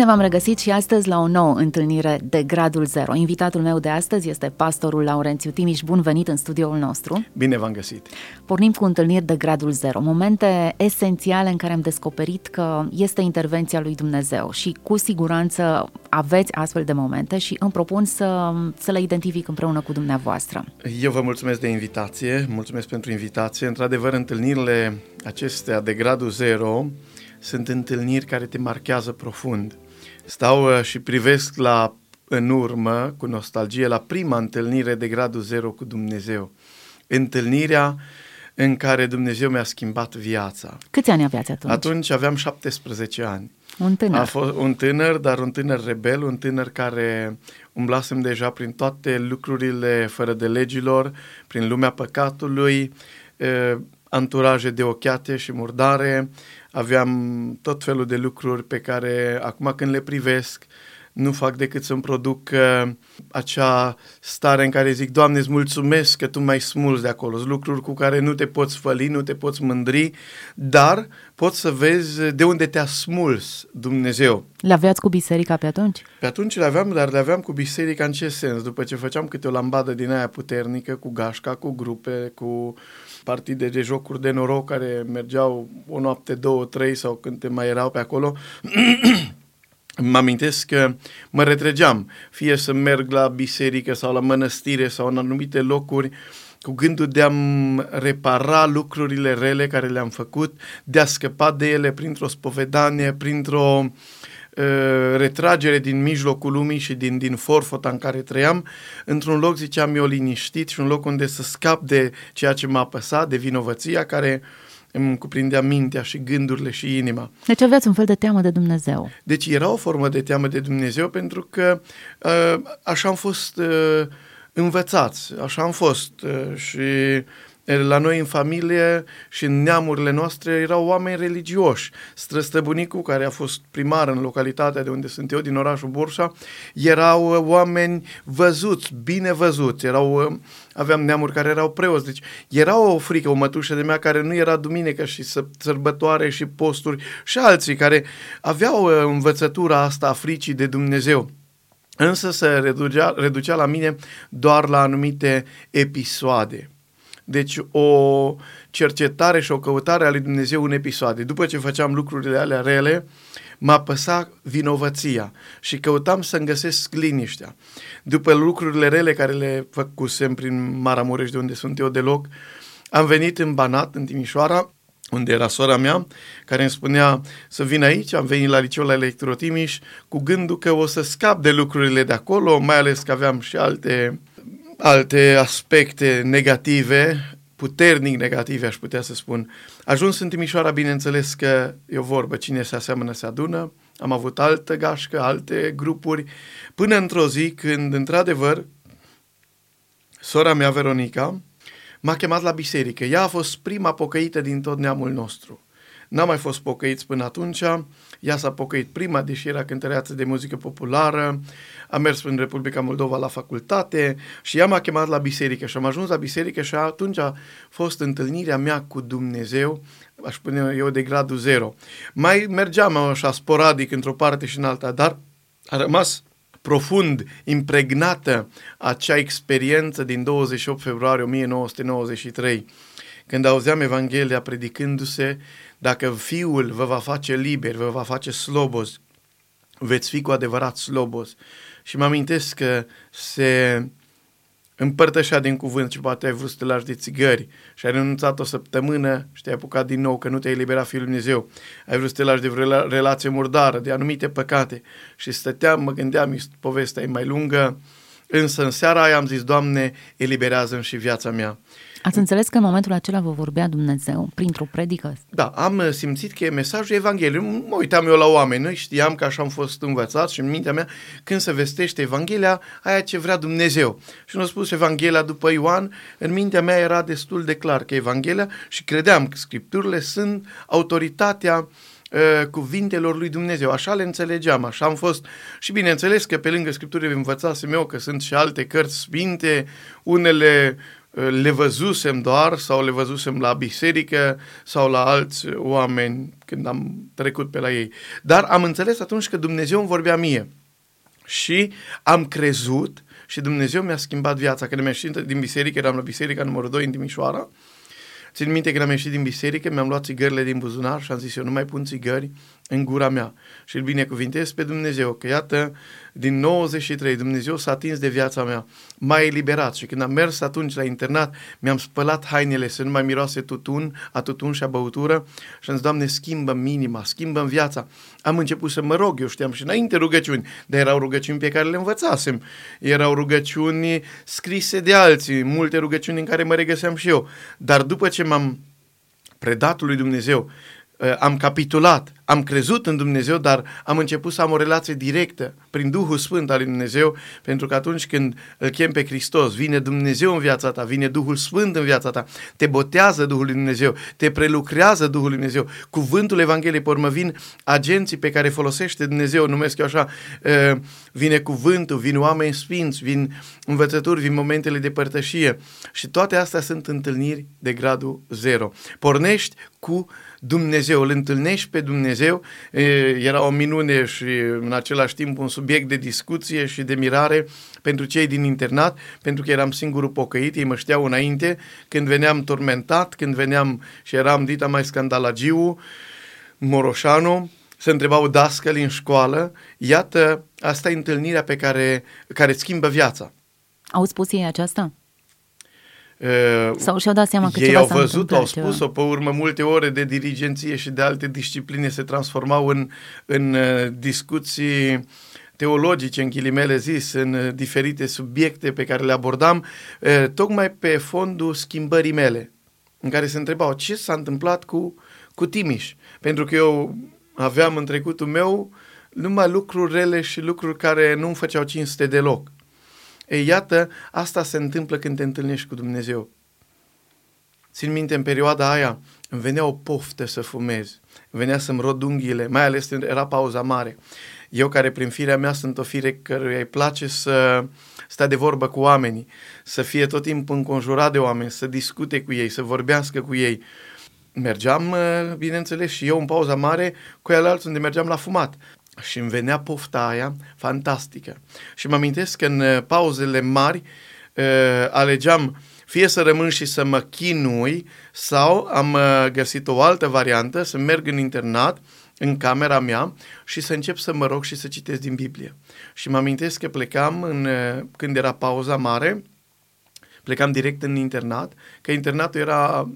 Bine v-am regăsit și astăzi la o nouă întâlnire de Gradul Zero. Invitatul meu de astăzi este pastorul Laurențiu Timiș. Bun venit în studioul nostru. Bine v-am găsit. Pornim cu întâlniri de Gradul Zero, momente esențiale în care am descoperit că este intervenția lui Dumnezeu și cu siguranță aveți astfel de momente și îmi propun să, să le identific împreună cu dumneavoastră. Eu vă mulțumesc de invitație, mulțumesc pentru invitație. Într-adevăr, întâlnirile acestea de Gradul Zero sunt întâlniri care te marchează profund. Stau uh, și privesc la în urmă, cu nostalgie, la prima întâlnire de gradul zero cu Dumnezeu. Întâlnirea în care Dumnezeu mi-a schimbat viața. Câți ani aveați atunci? Atunci aveam 17 ani. Un tânăr. A fost un tânăr, dar un tânăr rebel, un tânăr care umblasem deja prin toate lucrurile fără de legilor, prin lumea păcatului, anturaje de ochiate și murdare, aveam tot felul de lucruri pe care acum când le privesc nu fac decât să-mi produc uh, acea stare în care zic, Doamne, îți mulțumesc că Tu m-ai smuls de acolo. Sunt lucruri cu care nu te poți făli, nu te poți mândri, dar poți să vezi de unde te-a smuls Dumnezeu. Le aveați cu biserica pe atunci? Pe atunci le aveam, dar le aveam cu biserica în ce sens? După ce făceam câte o lambadă din aia puternică, cu gașca, cu grupe, cu partide de jocuri de noroc care mergeau o noapte, două, trei sau când mai erau pe acolo, Mă amintesc că mă retrăgeam, fie să merg la biserică sau la mănăstire sau în anumite locuri, cu gândul de a-mi repara lucrurile rele care le-am făcut, de a scăpa de ele printr-o spovedanie, printr-o uh, retragere din mijlocul lumii și din, din forfota în care trăiam, într-un loc, ziceam eu, liniștit și un loc unde să scap de ceea ce m-a apăsat, de vinovăția care uh, îmi cuprindea mintea și gândurile și inima. Deci aveați un fel de teamă de Dumnezeu. Deci era o formă de teamă de Dumnezeu pentru că uh, așa am fost uh, învățați, așa am fost uh, și la noi în familie și în neamurile noastre erau oameni religioși. Străstăbunicul, care a fost primar în localitatea de unde sunt eu, din orașul Bursa, erau uh, oameni văzuți, bine văzuți, erau, uh, aveam neamuri care erau preoți, deci era o frică, o mătușă de mea care nu era duminică și sărbătoare și posturi și alții care aveau uh, învățătura asta a fricii de Dumnezeu însă se reducea, reducea la mine doar la anumite episoade. Deci o cercetare și o căutare a lui Dumnezeu în episoade. După ce făceam lucrurile alea rele, m-a păsat vinovăția și căutam să-mi găsesc liniștea. După lucrurile rele care le făcusem prin Maramureș, de unde sunt eu deloc, am venit în Banat, în Timișoara, unde era sora mea, care îmi spunea să vin aici, am venit la liceul la Electrotimiș, cu gândul că o să scap de lucrurile de acolo, mai ales că aveam și alte alte aspecte negative, puternic negative, aș putea să spun. Ajuns în Timișoara, bineînțeles că e o vorbă, cine se aseamănă se adună. Am avut altă gașcă, alte grupuri, până într-o zi când, într-adevăr, sora mea, Veronica, m-a chemat la biserică. Ea a fost prima pocăită din tot neamul nostru. N-am mai fost pocăiți până atunci, ea s-a pocăit prima, deși era cântăreață de muzică populară, a mers în Republica Moldova la facultate și ea m-a chemat la biserică și am ajuns la biserică și atunci a fost întâlnirea mea cu Dumnezeu, aș spune eu de gradul zero. Mai mergeam așa sporadic într-o parte și în alta, dar a rămas profund impregnată acea experiență din 28 februarie 1993, când auzeam Evanghelia predicându-se dacă Fiul vă va face liber, vă va face slobos, veți fi cu adevărat slobos. Și mă amintesc că se împărtășea din cuvânt și poate ai vrut să te lași de țigări și ai renunțat o săptămână și te-ai apucat din nou că nu te-ai eliberat Fiul Dumnezeu. Ai vrut să te lași de vreo relație murdară, de anumite păcate și stăteam, mă gândeam, povestea e mai lungă, însă în seara aia am zis, Doamne, eliberează-mi și viața mea. Ați înțeles că în momentul acela vă vorbea Dumnezeu printr-o predică? Da, am uh, simțit că e mesajul Evangheliei. Mă uitam eu la oameni, noi știam că așa am fost învățat și în mintea mea, când se vestește Evanghelia, aia ce vrea Dumnezeu. Și nu a spus Evanghelia după Ioan, în mintea mea era destul de clar că Evanghelia și credeam că Scripturile sunt autoritatea uh, cuvintelor lui Dumnezeu. Așa le înțelegeam, așa am fost. Și bineînțeles că pe lângă Scripturile învățasem eu că sunt și alte cărți sfinte, unele le văzusem doar sau le văzusem la biserică sau la alți oameni când am trecut pe la ei. Dar am înțeles atunci că Dumnezeu îmi vorbea mie și am crezut și Dumnezeu mi-a schimbat viața. Când am ieșit din biserică, eram la biserica numărul 2 în Timișoara, Țin minte că am ieșit din biserică, mi-am luat țigările din buzunar și am zis eu nu mai pun țigări în gura mea. Și îl binecuvintez pe Dumnezeu că iată din 93 Dumnezeu s-a atins de viața mea, m-a eliberat și când am mers atunci la internat mi-am spălat hainele să nu mai miroase tutun, a tutun și a băutură și am zis Doamne schimbă minima, schimbă viața. Am început să mă rog, eu știam și înainte rugăciuni, dar erau rugăciuni pe care le învățasem, erau rugăciuni scrise de alții, multe rugăciuni în care mă regăseam și eu, dar după ce m-am predat lui Dumnezeu Uh, am capitulat, am crezut în Dumnezeu, dar am început să am o relație directă prin Duhul Sfânt al lui Dumnezeu, pentru că atunci când îl chem pe Hristos, vine Dumnezeu în viața ta, vine Duhul Sfânt în viața ta, te botează Duhul lui Dumnezeu, te prelucrează Duhul lui Dumnezeu. Cuvântul Evangheliei, pe urmă, vin agenții pe care folosește Dumnezeu, numesc eu așa, uh, vine cuvântul, vin oameni sfinți, vin învățături, vin momentele de părtășie și toate astea sunt întâlniri de gradul zero. Pornești cu Dumnezeu, îl întâlnești pe Dumnezeu, era o minune și în același timp un subiect de discuție și de mirare pentru cei din internat, pentru că eram singurul pocăit, ei mă știau înainte, când veneam tormentat, când veneam și eram dita mai scandalagiu, Moroșanu, se întrebau dascăli în școală, iată, asta e întâlnirea pe care, care îți schimbă viața. Au spus ei aceasta? Uh, Sau și-au dat seama că ei ceva au văzut, au spus-o, pe urmă multe ore de dirigenție și de alte discipline se transformau în, în uh, discuții teologice, în ghilimele zis, în uh, diferite subiecte pe care le abordam, tocmai pe fondul schimbării mele, în care se întrebau ce s-a întâmplat cu, cu Timiș. Pentru că eu aveam în trecutul meu numai lucruri rele și lucruri care nu-mi făceau cinste deloc. Ei, iată, asta se întâmplă când te întâlnești cu Dumnezeu. Țin minte, în perioada aia îmi venea o poftă să fumez, îmi venea să-mi rod unghiile, mai ales când era pauza mare. Eu care prin firea mea sunt o fire căruia îi place să stea de vorbă cu oamenii, să fie tot timpul înconjurat de oameni, să discute cu ei, să vorbească cu ei. Mergeam, bineînțeles, și eu în pauza mare cu el alții unde mergeam la fumat și îmi venea pofta aia fantastică. Și mă amintesc că în uh, pauzele mari uh, alegeam fie să rămân și să mă chinui sau am uh, găsit o altă variantă, să merg în internat, în camera mea și să încep să mă rog și să citesc din Biblie. Și mă amintesc că plecam în, când era pauza mare, plecam direct în internat, că internatul era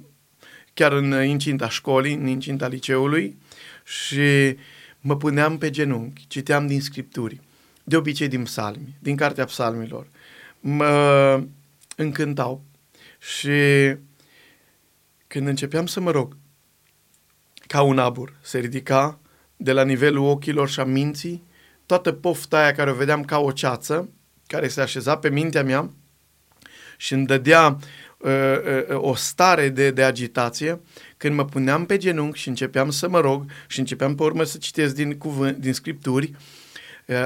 chiar în incinta școlii, în incinta liceului și mă puneam pe genunchi, citeam din scripturi, de obicei din psalmi, din cartea psalmilor, mă încântau și când începeam să mă rog, ca un abur, se ridica de la nivelul ochilor și a minții, toată pofta aia care o vedeam ca o ceață, care se așeza pe mintea mea și îmi dădea uh, uh, o stare de, de agitație, când mă puneam pe genunchi și începeam să mă rog și începeam pe urmă să citesc din, cuvânt, din scripturi,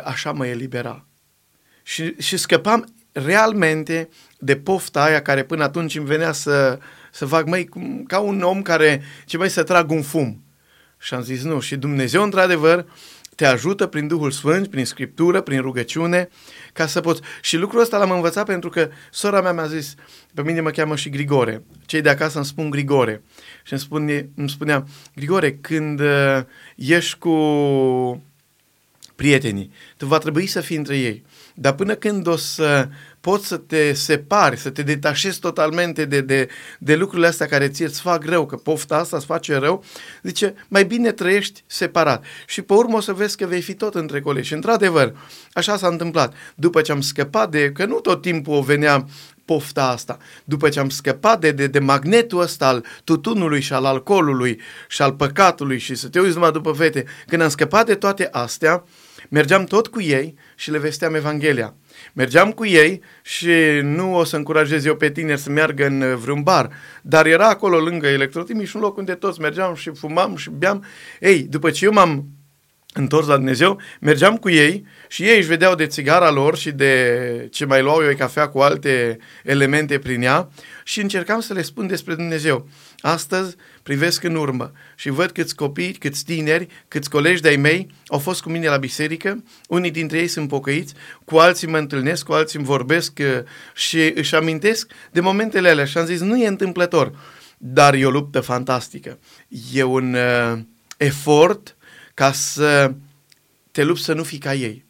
așa mă elibera. Și, și scăpam realmente de pofta aia care până atunci îmi venea să, să fac, mai ca un om care, ce mai să trag un fum. Și am zis, nu, și Dumnezeu, într-adevăr, te ajută prin Duhul Sfânt, prin Scriptură, prin rugăciune, ca să poți. Și lucrul ăsta l-am învățat pentru că sora mea mi-a zis, pe mine mă cheamă și Grigore, cei de acasă îmi spun Grigore. Și îmi, spune, îmi spunea, Grigore, când uh, ești cu prietenii, tu va trebui să fii între ei. Dar până când o să poți să te separi, să te detașezi totalmente de, de, de lucrurile astea care ție îți fac rău, că pofta asta îți face rău, zice, mai bine trăiești separat. Și pe urmă o să vezi că vei fi tot între colegi. Și într-adevăr, așa s-a întâmplat. După ce am scăpat de, că nu tot timpul o venea pofta asta. După ce am scăpat de, de, de magnetul ăsta al tutunului și al alcoolului și al păcatului și să te uiți numai după fete, când am scăpat de toate astea, mergeam tot cu ei și le vesteam Evanghelia. Mergeam cu ei și nu o să încurajez eu pe tineri să meargă în vreun bar, dar era acolo lângă Electrotimiș un loc unde toți mergeam și fumam și beam. Ei, după ce eu m-am întors la Dumnezeu, mergeam cu ei și ei își vedeau de țigara lor și de ce mai luau eu cafea cu alte elemente prin ea și încercam să le spun despre Dumnezeu. Astăzi privesc în urmă și văd câți copii, câți tineri, câți colegi de-ai mei au fost cu mine la biserică, unii dintre ei sunt pocăiți, cu alții mă întâlnesc, cu alții îmi vorbesc uh, și își amintesc de momentele alea și am zis, nu e întâmplător, dar e o luptă fantastică. E un uh, efort ca să te lupți să nu fii ca ei.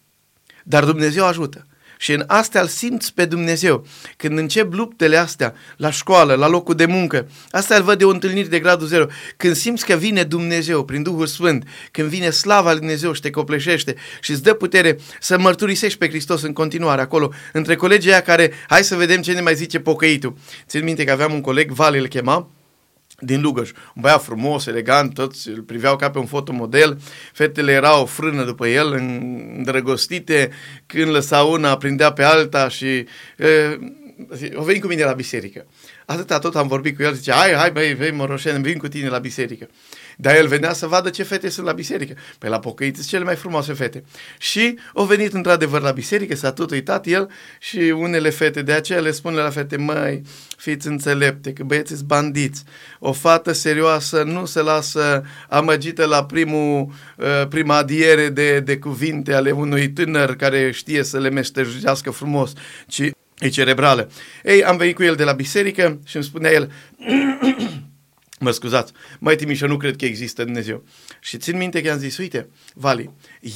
Dar Dumnezeu ajută. Și în astea îl simți pe Dumnezeu. Când încep luptele astea, la școală, la locul de muncă, asta îl văd de o întâlnire de gradul zero. Când simți că vine Dumnezeu prin Duhul Sfânt, când vine slava lui Dumnezeu și te copleșește și îți dă putere să mărturisești pe Hristos în continuare acolo, între colegii aia care, hai să vedem ce ne mai zice pocăitul. Țin minte că aveam un coleg, Vale îl chema, din Lugăș. Un băiat frumos, elegant, toți îl priveau ca pe un fotomodel, fetele erau o frână după el, îndrăgostite, când lăsa una, prindea pe alta și e, o veni cu mine la biserică. Atâta tot am vorbit cu el, zice, hai, hai, băi, vei, Moroșen, vin cu tine la biserică. Dar el venea să vadă ce fete sunt la biserică. Pe la pocăiți sunt cele mai frumoase fete. Și au venit într-adevăr la biserică, s-a tot uitat el și unele fete de aceea le spune la fete, măi, fiți înțelepte, că băieții sunt bandiți. O fată serioasă nu se lasă amăgită la primul, uh, prima adiere de, de cuvinte ale unui tânăr care știe să le meștejească frumos, ci e cerebrală. Ei, am venit cu el de la biserică și îmi spunea el, Mă scuzați, mai Timișa, nu cred că există Dumnezeu. Și țin minte că am zis, uite, Vali,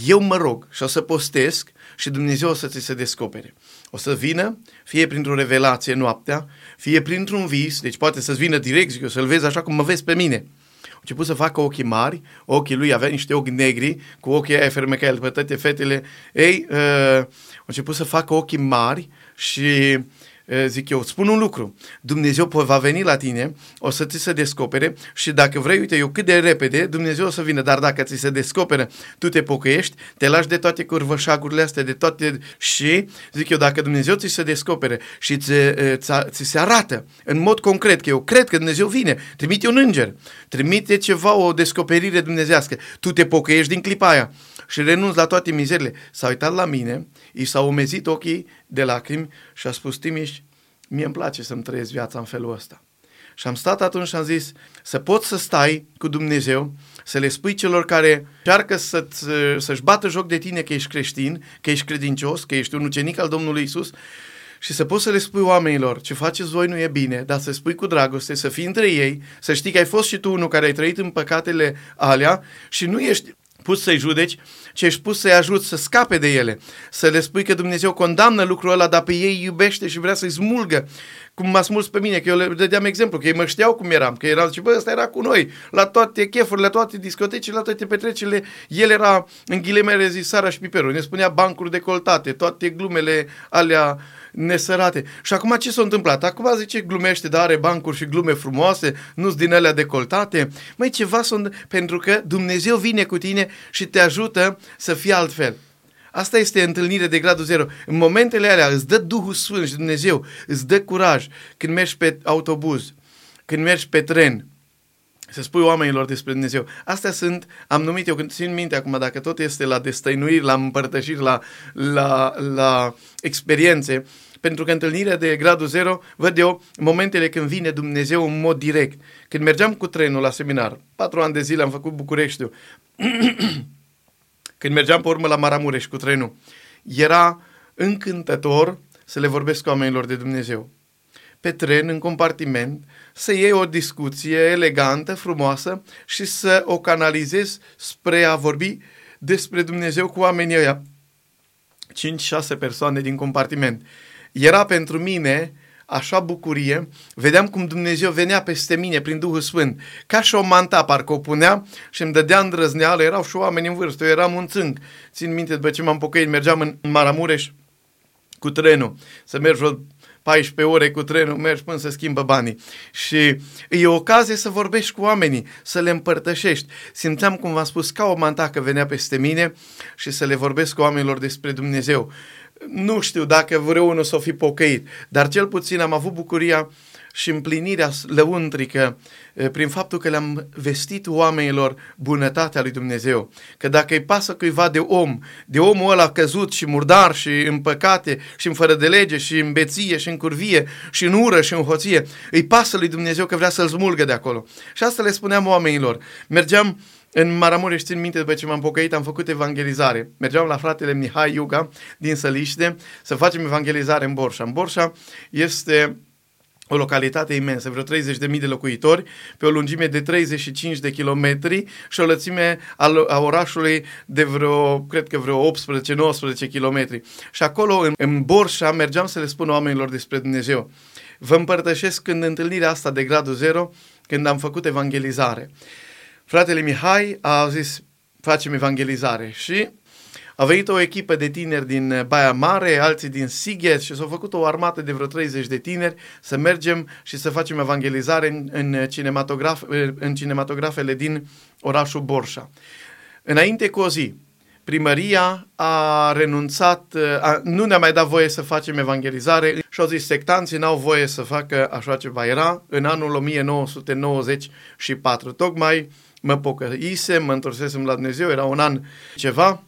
eu mă rog și o să postesc și Dumnezeu o să ți se descopere. O să vină, fie printr-o revelație noaptea, fie printr-un vis, deci poate să-ți vină direct, zic eu, să-l vezi așa cum mă vezi pe mine. A început să facă ochii mari, ochii lui avea niște ochi negri, cu ochii aia fermecaia pe toate fetele. Ei, uh, a început să facă ochii mari și zic eu, spun un lucru, Dumnezeu va veni la tine, o să ți se descopere și dacă vrei, uite, eu cât de repede, Dumnezeu o să vină, dar dacă ți se descopere, tu te pocăiești, te lași de toate curvășagurile astea, de toate și, zic eu, dacă Dumnezeu ți se descopere și ți, ți se arată în mod concret că eu cred că Dumnezeu vine, trimite un înger, trimite ceva, o descoperire dumnezească, tu te pocăiești din clipa aia și renunți la toate mizerile. S-a uitat la mine, i s-au umezit ochii de lacrimi și a spus, Timiș, mie îmi place să-mi trăiesc viața în felul ăsta. Și am stat atunci și am zis, să poți să stai cu Dumnezeu, să le spui celor care încearcă să să-și bată joc de tine că ești creștin, că ești credincios, că ești un ucenic al Domnului Isus, și să poți să le spui oamenilor ce faceți voi nu e bine, dar să spui cu dragoste, să fii între ei, să știi că ai fost și tu unul care ai trăit în păcatele alea și nu ești pus să-i judeci, ci ești pus să-i ajuți să scape de ele, să le spui că Dumnezeu condamnă lucrul ăla, dar pe ei iubește și vrea să-i smulgă, cum m-a smuls pe mine, că eu le dădeam exemplu, că ei mă știau cum eram, că erau, zice, bă, ăsta era cu noi, la toate chefurile, la toate discotecile, la toate petrecerile, el era, în ghilimele zis, Sara și Piperul, ne spunea bancuri decoltate, toate glumele alea nesărate. Și acum ce s-a întâmplat? Acum zice glumește, dar are bancuri și glume frumoase, nu-s din alea decoltate. Măi, ceva sunt, pentru că Dumnezeu vine cu tine și te ajută să fii altfel. Asta este întâlnire de gradul zero. În momentele alea îți dă Duhul Sfânt și Dumnezeu îți dă curaj când mergi pe autobuz, când mergi pe tren, să spui oamenilor despre Dumnezeu. Astea sunt, am numit eu, când țin minte acum, dacă tot este la destăinuiri, la împărtășiri, la, la, la experiențe, pentru că întâlnirea de gradul zero, văd eu momentele când vine Dumnezeu în mod direct. Când mergeam cu trenul la seminar, patru ani de zile am făcut Bucureștiu, când mergeam pe urmă la Maramureș cu trenul, era încântător să le vorbesc cu oamenilor de Dumnezeu. Pe tren, în compartiment, să iei o discuție elegantă, frumoasă și să o canalizezi spre a vorbi despre Dumnezeu cu oamenii ăia. 5-6 persoane din compartiment. era pentru mine așa bucurie, vedeam cum Dumnezeu venea peste mine prin Duhul Sfânt, ca și o manta, parcă o punea și îmi dădea îndrăzneală, erau și oameni în vârstă, eu eram un țânc. Țin minte, după ce m-am pocăit, mergeam în Maramureș cu trenul, să merg vreo 14 ore cu trenul, mergi până să schimbă banii. Și e o ocazie să vorbești cu oamenii, să le împărtășești. Simțeam, cum v-am spus, ca o mantacă venea peste mine și să le vorbesc cu oamenilor despre Dumnezeu. Nu știu dacă vreunul să o fi pocăit, dar cel puțin am avut bucuria și împlinirea lăuntrică prin faptul că le-am vestit oamenilor bunătatea lui Dumnezeu. Că dacă îi pasă cuiva de om, de omul ăla căzut și murdar și în păcate și în fără de lege și în beție și în curvie și în ură și în hoție, îi pasă lui Dumnezeu că vrea să-l smulgă de acolo. Și asta le spuneam oamenilor. Mergeam în Maramureș, țin minte, după ce m-am pocăit, am făcut evangelizare. Mergeam la fratele Mihai Iuga din Săliște să facem evangelizare în Borșa. În Borșa este o localitate imensă, vreo 30.000 de locuitori, pe o lungime de 35 de kilometri și o lățime a orașului de vreo, cred că vreo 18-19 kilometri. Și acolo, în, în Borșa, mergeam să le spun oamenilor despre Dumnezeu. Vă împărtășesc în întâlnirea asta de gradul zero, când am făcut evangelizare. Fratele Mihai a zis, facem evangelizare și a venit o echipă de tineri din Baia Mare, alții din Sighet și s-au făcut o armată de vreo 30 de tineri să mergem și să facem evangelizare în, în, cinematograf, în cinematografele din orașul Borșa. Înainte cu o zi, primăria a renunțat, a, nu ne-a mai dat voie să facem evangelizare și au zis sectanții n-au voie să facă așa ceva. Era în anul 1994. Tocmai mă pocăisem, mă întorsesem la Dumnezeu, era un an ceva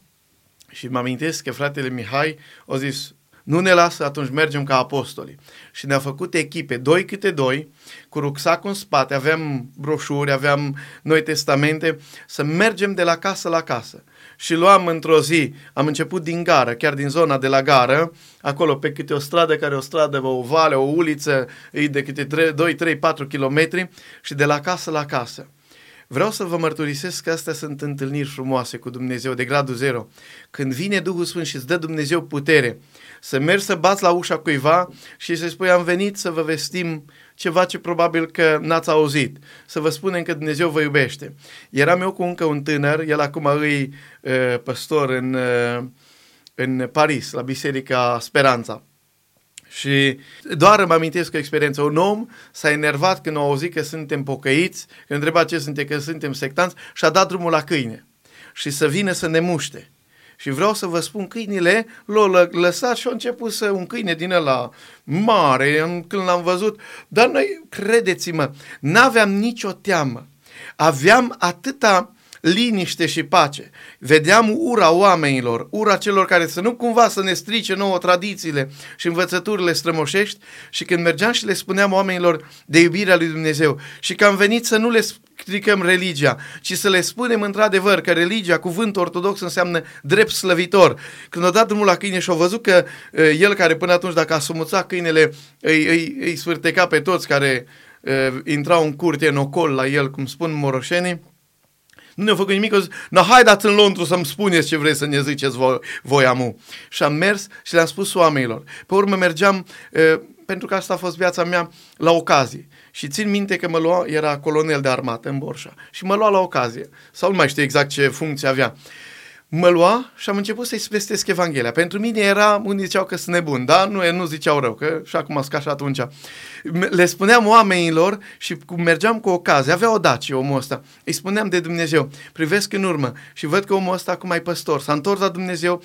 și mă amintesc că fratele Mihai a zis, nu ne lasă, atunci mergem ca apostoli. Și ne-a făcut echipe, doi câte doi, cu rucsacul în spate, aveam broșuri, aveam noi testamente, să mergem de la casă la casă. Și luam într-o zi, am început din gară, chiar din zona de la gară, acolo pe câte o stradă, care o stradă, o vale, o uliță, e de câte 2, 3, 4 kilometri și de la casă la casă. Vreau să vă mărturisesc că astea sunt întâlniri frumoase cu Dumnezeu de gradul zero. Când vine Duhul Sfânt și îți dă Dumnezeu putere să mergi să bați la ușa cuiva și să spui am venit să vă vestim ceva ce probabil că n-ați auzit, să vă spunem că Dumnezeu vă iubește. Eram eu cu încă un tânăr, el acum îi uh, păstor în, uh, în Paris, la Biserica Speranța. Și doar îmi amintesc o experiență. Un om s-a enervat când a auzit că suntem pocăiți, când întreba ce suntem, că suntem sectanți și a dat drumul la câine. Și să vină să ne muște. Și vreau să vă spun, câinile l-au lăsat și au început să, un câine din ăla mare, când l-am văzut, dar noi, credeți-mă, n-aveam nicio teamă. Aveam atâta liniște și pace. Vedeam ura oamenilor, ura celor care să nu cumva să ne strice nouă tradițiile și învățăturile strămoșești și când mergeam și le spuneam oamenilor de iubirea lui Dumnezeu și că am venit să nu le stricăm religia, ci să le spunem într-adevăr că religia, cuvântul ortodox înseamnă drept slăvitor. Când a dat drumul la câine și au văzut că uh, el care până atunci dacă a sumuțat câinele îi, îi, îi sfârteca pe toți care uh, intrau în curte, în ocol la el, cum spun moroșenii, nu ne-a făcut nimic, a zis, na, haideți în Londru să-mi spuneți ce vreți să ne ziceți voi, voi amu. Și am mers și le-am spus oamenilor. Pe urmă mergeam, e, pentru că asta a fost viața mea, la ocazie. Și țin minte că mă lua, era colonel de armată în Borșa, și mă lua la ocazie. Sau nu mai știu exact ce funcție avea mă lua și am început să-i vestesc Evanghelia. Pentru mine era, unii ziceau că sunt nebun, da? Nu, nu ziceau rău, că și acum ca și atunci. Le spuneam oamenilor și cum mergeam cu ocazie, avea o dacie omul ăsta, îi spuneam de Dumnezeu, privesc în urmă și văd că omul ăsta acum e păstor, s-a întors la Dumnezeu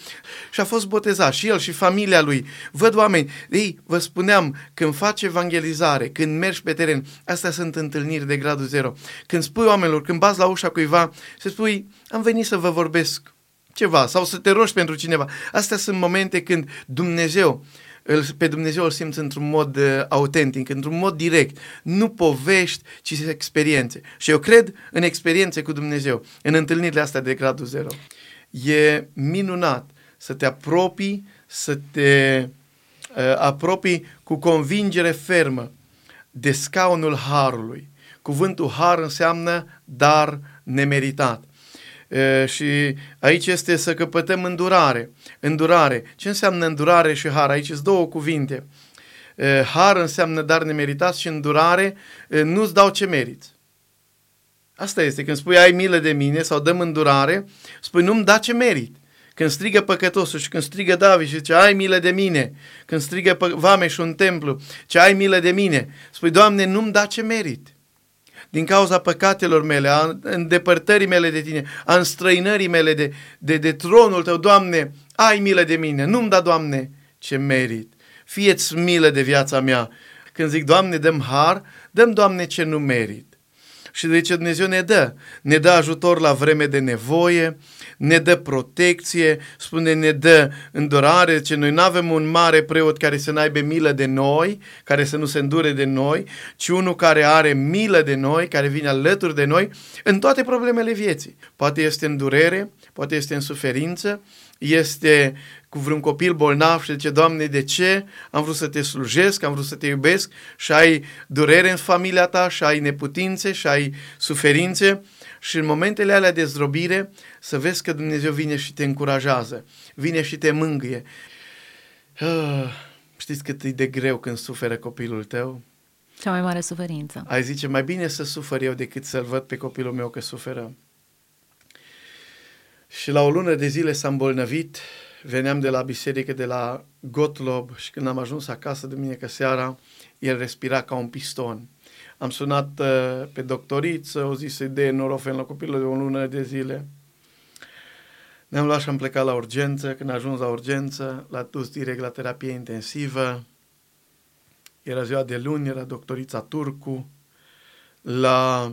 și a fost botezat și el și familia lui. Văd oameni, ei, vă spuneam, când faci evangelizare, când mergi pe teren, astea sunt întâlniri de gradul zero. Când spui oamenilor, când bați la ușa cuiva, să spui, am venit să vă vorbesc ceva sau să te rogi pentru cineva. Astea sunt momente când Dumnezeu, pe Dumnezeu îl simți într-un mod uh, autentic, într-un mod direct. Nu povești, ci experiențe. Și eu cred în experiențe cu Dumnezeu, în întâlnirile astea de gradul zero. E minunat să te apropii, să te uh, apropii cu convingere fermă de scaunul harului. Cuvântul har înseamnă dar nemeritat. Și aici este să căpătăm îndurare. Îndurare. Ce înseamnă îndurare și har? Aici sunt două cuvinte. Har înseamnă dar nemeritat și îndurare nu-ți dau ce meriți. Asta este, când spui ai milă de mine sau dăm îndurare, spui nu-mi da ce merit. Când strigă păcătosul și când strigă David și zice ai milă de mine, când strigă vame și un templu, ce ai milă de mine, spui Doamne nu-mi da ce merit din cauza păcatelor mele, a îndepărtării mele de tine, a înstrăinării mele de, de, de tronul tău, Doamne, ai milă de mine, nu-mi da, Doamne, ce merit. Fieți milă de viața mea. Când zic, Doamne, dăm har, dăm, Doamne, ce nu merit. Și de ce Dumnezeu ne dă? Ne dă ajutor la vreme de nevoie, ne dă protecție, spune ne dă îndurare, ce noi nu avem un mare preot care să n-aibă milă de noi, care să nu se îndure de noi, ci unul care are milă de noi, care vine alături de noi în toate problemele vieții. Poate este în durere, poate este în suferință, este cu vreun copil bolnav și zice, Doamne, de ce? Am vrut să te slujesc, am vrut să te iubesc și ai durere în familia ta și ai neputințe și ai suferințe și în momentele alea de zdrobire să vezi că Dumnezeu vine și te încurajează, vine și te mângâie. Uh, știți cât e de greu când suferă copilul tău? Cea mai mare suferință. Ai zice, mai bine să sufăr eu decât să-l văd pe copilul meu că suferă. Și la o lună de zile s-a îmbolnăvit, veneam de la biserică, de la Gotlob și când am ajuns acasă duminică seara, el respira ca un piston. Am sunat uh, pe doctoriță, o zis să-i dea norofen la copilul de o lună de zile. Ne-am luat și am plecat la urgență. Când a ajuns la urgență, l-a dus direct la terapie intensivă. Era ziua de luni, era doctorița Turcu. La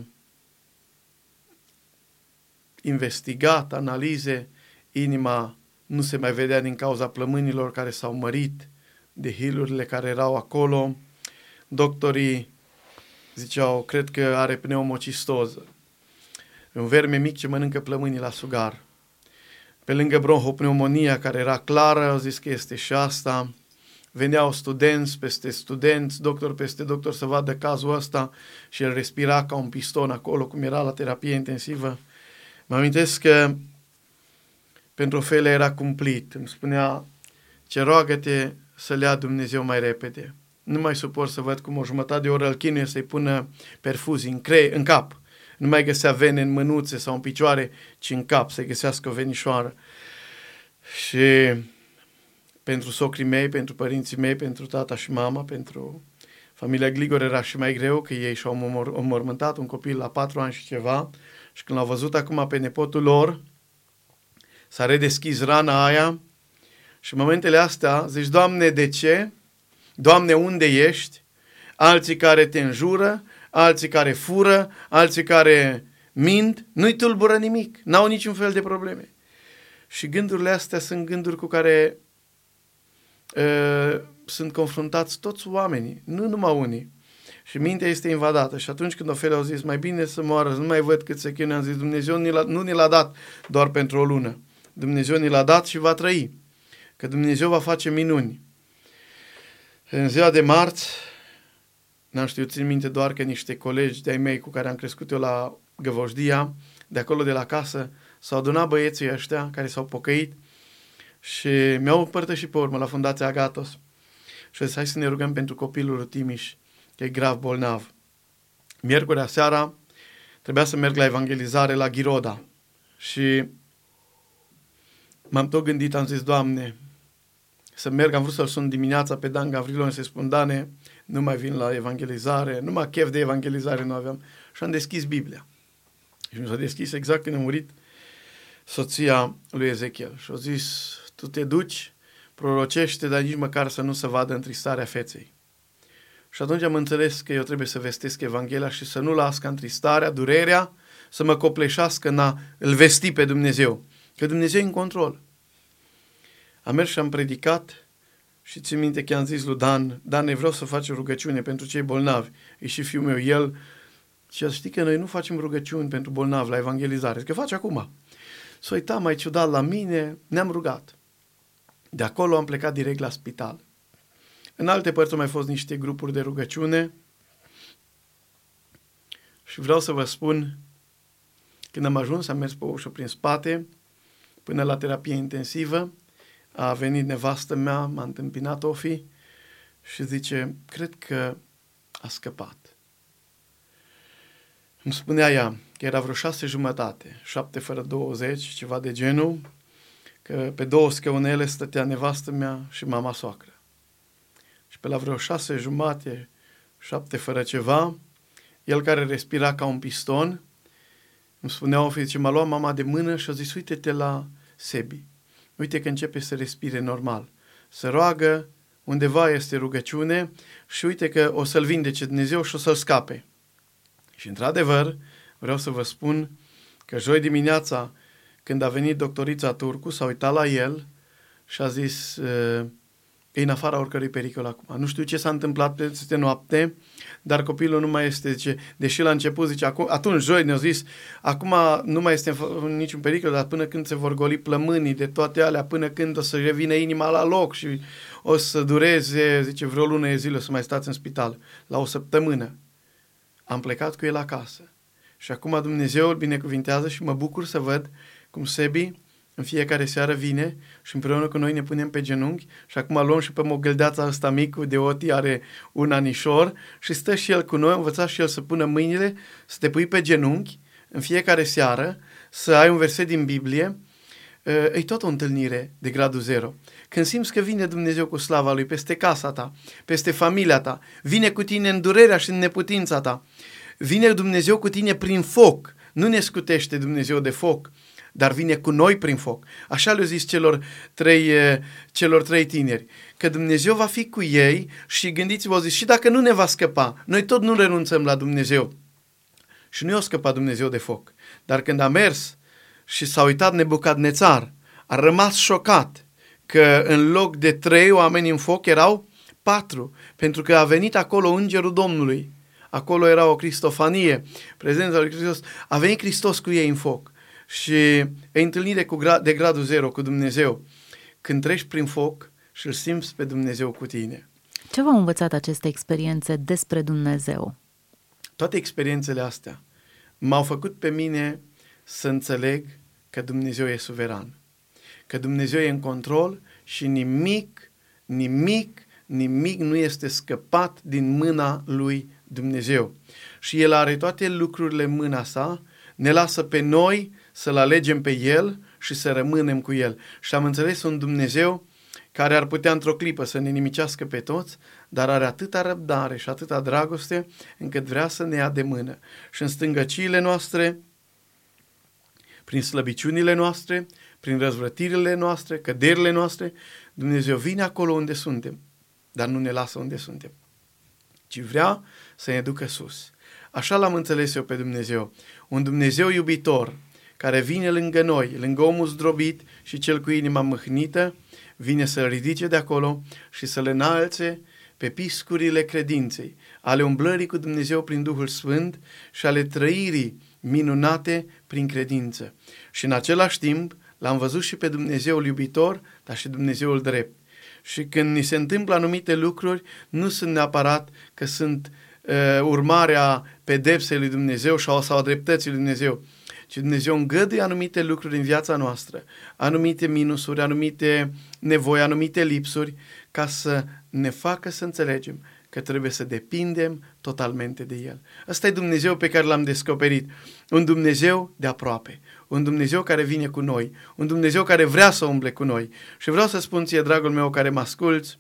investigat, analize, inima nu se mai vedea din cauza plămânilor care s-au mărit, de hilurile care erau acolo. Doctorii ziceau, cred că are pneumocistoză. Un verme mic ce mănâncă plămânii la sugar. Pe lângă bronhopneumonia care era clară, au zis că este și asta. Veneau studenți peste studenți, doctor peste doctor să vadă cazul ăsta și el respira ca un piston acolo, cum era la terapie intensivă. Mă amintesc că pentru Ofelia era cumplit. Îmi spunea, ce roagă-te să le ia Dumnezeu mai repede. Nu mai suport să văd cum o jumătate de oră îl chinuie să-i pună perfuzii în, cre- în cap. Nu mai găsea vene în mânuțe sau în picioare, ci în cap, să găsească o venișoară. Și pentru socrii mei, pentru părinții mei, pentru tata și mama, pentru familia Gligor era și mai greu, că ei și-au omormântat un copil la patru ani și ceva și când l-au văzut acum pe nepotul lor, s-a redeschis rana aia și în momentele astea zici, Doamne, de ce? Doamne, unde ești? Alții care te înjură, alții care fură, alții care mint, nu-i tulbură nimic, n-au niciun fel de probleme. Și gândurile astea sunt gânduri cu care uh, sunt confruntați toți oamenii, nu numai unii. Și mintea este invadată. Și atunci când Ofelia au zis, mai bine să moară, nu mai văd cât se chinuie, am zis, Dumnezeu nu ni l-a dat doar pentru o lună. Dumnezeu ni l-a dat și va trăi. Că Dumnezeu va face minuni. În ziua de marți, n-am știut, țin minte doar că niște colegi de-ai mei cu care am crescut eu la Găvoșdia, de acolo de la casă, s-au adunat băieții ăștia care s-au pocăit și mi-au împărtășit pe urmă la Fundația Agatos. Și zis, hai să ne rugăm pentru copilul Timiș, că e grav bolnav. Miercurea seara trebuia să merg la evangelizare la Ghiroda și m-am tot gândit, am zis, Doamne, să merg, am vrut să-l sun dimineața pe Dan Gavrilon să-i spun, Dane, nu mai vin la evangelizare, numai chef de evangelizare nu aveam. Și am deschis Biblia. Și mi s-a deschis exact când a murit soția lui Ezechiel. Și a zis, tu te duci, prorocește, dar nici măcar să nu se vadă întristarea feței. Și atunci am înțeles că eu trebuie să vestesc Evanghelia și să nu las ca întristarea, durerea, să mă copleșească în a îl vesti pe Dumnezeu. Că Dumnezeu e în control. Am mers și am predicat și țin minte că am zis lui Dan, Dan, vreau să faci rugăciune pentru cei bolnavi. E și fiul meu, el și știi că noi nu facem rugăciuni pentru bolnavi la evangelizare, că face acum. S-a uitat mai ciudat la mine, ne-am rugat. De acolo am plecat direct la spital. În alte părți au mai fost niște grupuri de rugăciune și vreau să vă spun Când am ajuns, am mers pe ușă prin spate, până la terapie intensivă, a venit nevastă mea, m-a întâmpinat Ofi și zice, cred că a scăpat. Îmi spunea ea că era vreo șase jumătate, șapte fără douăzeci, ceva de genul, că pe două scaunele stătea nevastă mea și mama soacră. Și pe la vreo șase jumate, șapte fără ceva, el care respira ca un piston, îmi spunea o ce m-a luat mama de mână și a zis, uite-te la Sebi, uite că începe să respire normal, să roagă, undeva este rugăciune și uite că o să-l vindece Dumnezeu și o să-l scape. Și într-adevăr, vreau să vă spun că joi dimineața, când a venit doctorița Turcu, s-a uitat la el și a zis, e în afara oricărui pericol acum. Nu știu ce s-a întâmplat peste noapte, dar copilul nu mai este, zice, deși la început, zice, acum, atunci joi ne-a zis, acum nu mai este în niciun pericol, dar până când se vor goli plămânii de toate alea, până când o să revină inima la loc și o să dureze, zice, vreo lună de zile să mai stați în spital, la o săptămână. Am plecat cu el acasă. Și acum Dumnezeu îl binecuvintează și mă bucur să văd cum Sebi în fiecare seară vine și împreună cu noi ne punem pe genunchi și acum luăm și pe mogăldeața asta mică de Oti, are un anișor și stă și el cu noi, învăța și el să pună mâinile, să te pui pe genunchi în fiecare seară, să ai un verset din Biblie, e tot o întâlnire de gradul zero. Când simți că vine Dumnezeu cu slava Lui peste casa ta, peste familia ta, vine cu tine în durerea și în neputința ta, vine Dumnezeu cu tine prin foc, nu ne scutește Dumnezeu de foc, dar vine cu noi prin foc. Așa le-a zis celor trei, celor trei tineri, că Dumnezeu va fi cu ei și gândiți-vă, zis, și dacă nu ne va scăpa, noi tot nu renunțăm la Dumnezeu. Și nu i-a scăpat Dumnezeu de foc. Dar când a mers și s-a uitat Nebucadnețar, a rămas șocat că în loc de trei oameni în foc erau patru, pentru că a venit acolo îngerul Domnului. Acolo era o cristofanie, prezența lui Hristos. A venit Hristos cu ei în foc și e întâlnire cu gra- de gradul zero cu Dumnezeu. Când treci prin foc și îl simți pe Dumnezeu cu tine. Ce v-au învățat aceste experiențe despre Dumnezeu? Toate experiențele astea m-au făcut pe mine să înțeleg că Dumnezeu e suveran, că Dumnezeu e în control și nimic, nimic, nimic nu este scăpat din mâna lui Dumnezeu. Și El are toate lucrurile în mâna sa, ne lasă pe noi să-L alegem pe El și să rămânem cu El. Și am înțeles un Dumnezeu care ar putea într-o clipă să ne nimicească pe toți, dar are atâta răbdare și atâta dragoste încât vrea să ne ia de mână. Și în stângăciile noastre, prin slăbiciunile noastre, prin răzvrătirile noastre, căderile noastre, Dumnezeu vine acolo unde suntem, dar nu ne lasă unde suntem, ci vrea să ne ducă sus. Așa l-am înțeles eu pe Dumnezeu. Un Dumnezeu iubitor, care vine lângă noi, lângă omul zdrobit și cel cu inima mâhnită, vine să-l ridice de acolo și să le înalțe pe piscurile credinței, ale umblării cu Dumnezeu prin Duhul Sfânt și ale trăirii minunate prin credință. Și în același timp l-am văzut și pe Dumnezeul iubitor, dar și Dumnezeul drept. Și când ni se întâmplă anumite lucruri, nu sunt neapărat că sunt uh, urmarea pedepsei lui Dumnezeu sau, sau a dreptății lui Dumnezeu, ci Dumnezeu îngăduie anumite lucruri în viața noastră, anumite minusuri, anumite nevoi, anumite lipsuri, ca să ne facă să înțelegem că trebuie să depindem totalmente de El. Ăsta e Dumnezeu pe care l-am descoperit. Un Dumnezeu de aproape, un Dumnezeu care vine cu noi, un Dumnezeu care vrea să umble cu noi. Și vreau să spun ție, dragul meu, care mă asculți,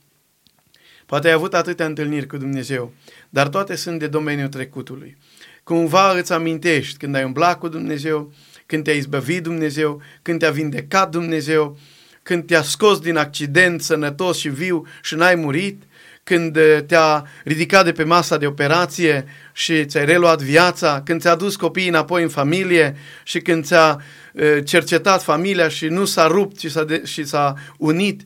poate ai avut atâtea întâlniri cu Dumnezeu, dar toate sunt de domeniul trecutului cumva îți amintești când ai umblat cu Dumnezeu, când te-a izbăvit Dumnezeu, când te-a vindecat Dumnezeu, când te-a scos din accident sănătos și viu și n-ai murit, când uh, te-a ridicat de pe masa de operație și ți-ai reluat viața, când ți-a dus copiii înapoi în familie și când ți-a uh, cercetat familia și nu s-a rupt și s-a, de- și s-a unit.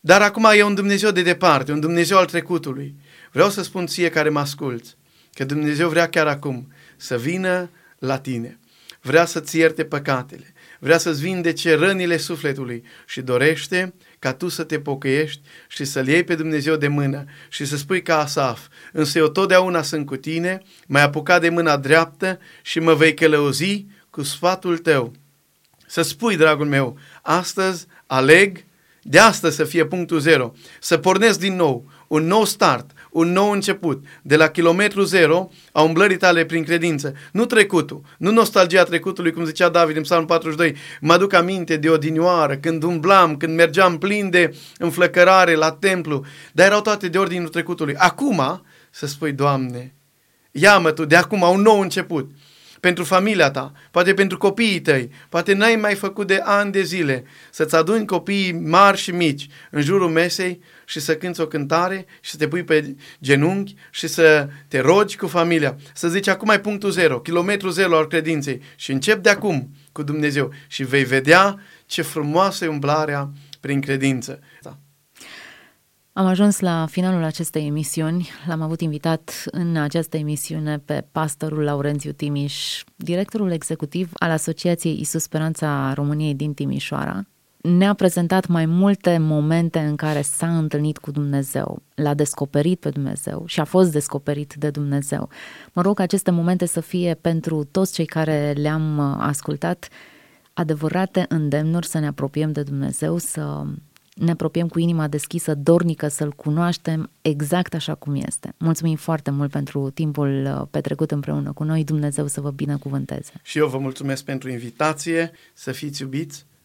Dar acum e un Dumnezeu de departe, un Dumnezeu al trecutului. Vreau să spun ție care mă asculți, Că Dumnezeu vrea chiar acum să vină la tine. Vrea să-ți ierte păcatele. Vrea să-ți vindece rănile sufletului și dorește ca tu să te pocăiești și să-L iei pe Dumnezeu de mână și să spui ca Asaf, însă eu totdeauna sunt cu tine, mai apucat de mâna dreaptă și mă vei călăuzi cu cu sfatul tău. Să spui, dragul meu, astăzi aleg de astăzi să fie punctul zero, să pornesc din nou, un nou start, un nou început, de la kilometru zero a umblării tale prin credință. Nu trecutul, nu nostalgia trecutului, cum zicea David în Psalmul 42. Mă aduc aminte de odinioară, când umblam, când mergeam plin de înflăcărare la templu, dar erau toate de ordinul trecutului. Acum, să spui, Doamne, ia-mă Tu de acum un nou început pentru familia ta, poate pentru copiii tăi, poate n-ai mai făcut de ani de zile să-ți aduni copiii mari și mici în jurul mesei și să cânți o cântare și să te pui pe genunchi și să te rogi cu familia. Să zici, acum ai punctul zero, kilometru zero al credinței și încep de acum cu Dumnezeu și vei vedea ce frumoasă e umblarea prin credință. Da. Am ajuns la finalul acestei emisiuni. L-am avut invitat în această emisiune pe pastorul Laurențiu Timiș, directorul executiv al Asociației Isus Speranța României din Timișoara. Ne-a prezentat mai multe momente în care s-a întâlnit cu Dumnezeu, l-a descoperit pe Dumnezeu și a fost descoperit de Dumnezeu. Mă rog aceste momente să fie pentru toți cei care le-am ascultat adevărate îndemnuri să ne apropiem de Dumnezeu, să ne apropiem cu inima deschisă, dornică să-L cunoaștem exact așa cum este. Mulțumim foarte mult pentru timpul uh, petrecut împreună cu noi. Dumnezeu să vă binecuvânteze. Și eu vă mulțumesc pentru invitație, să fiți iubiți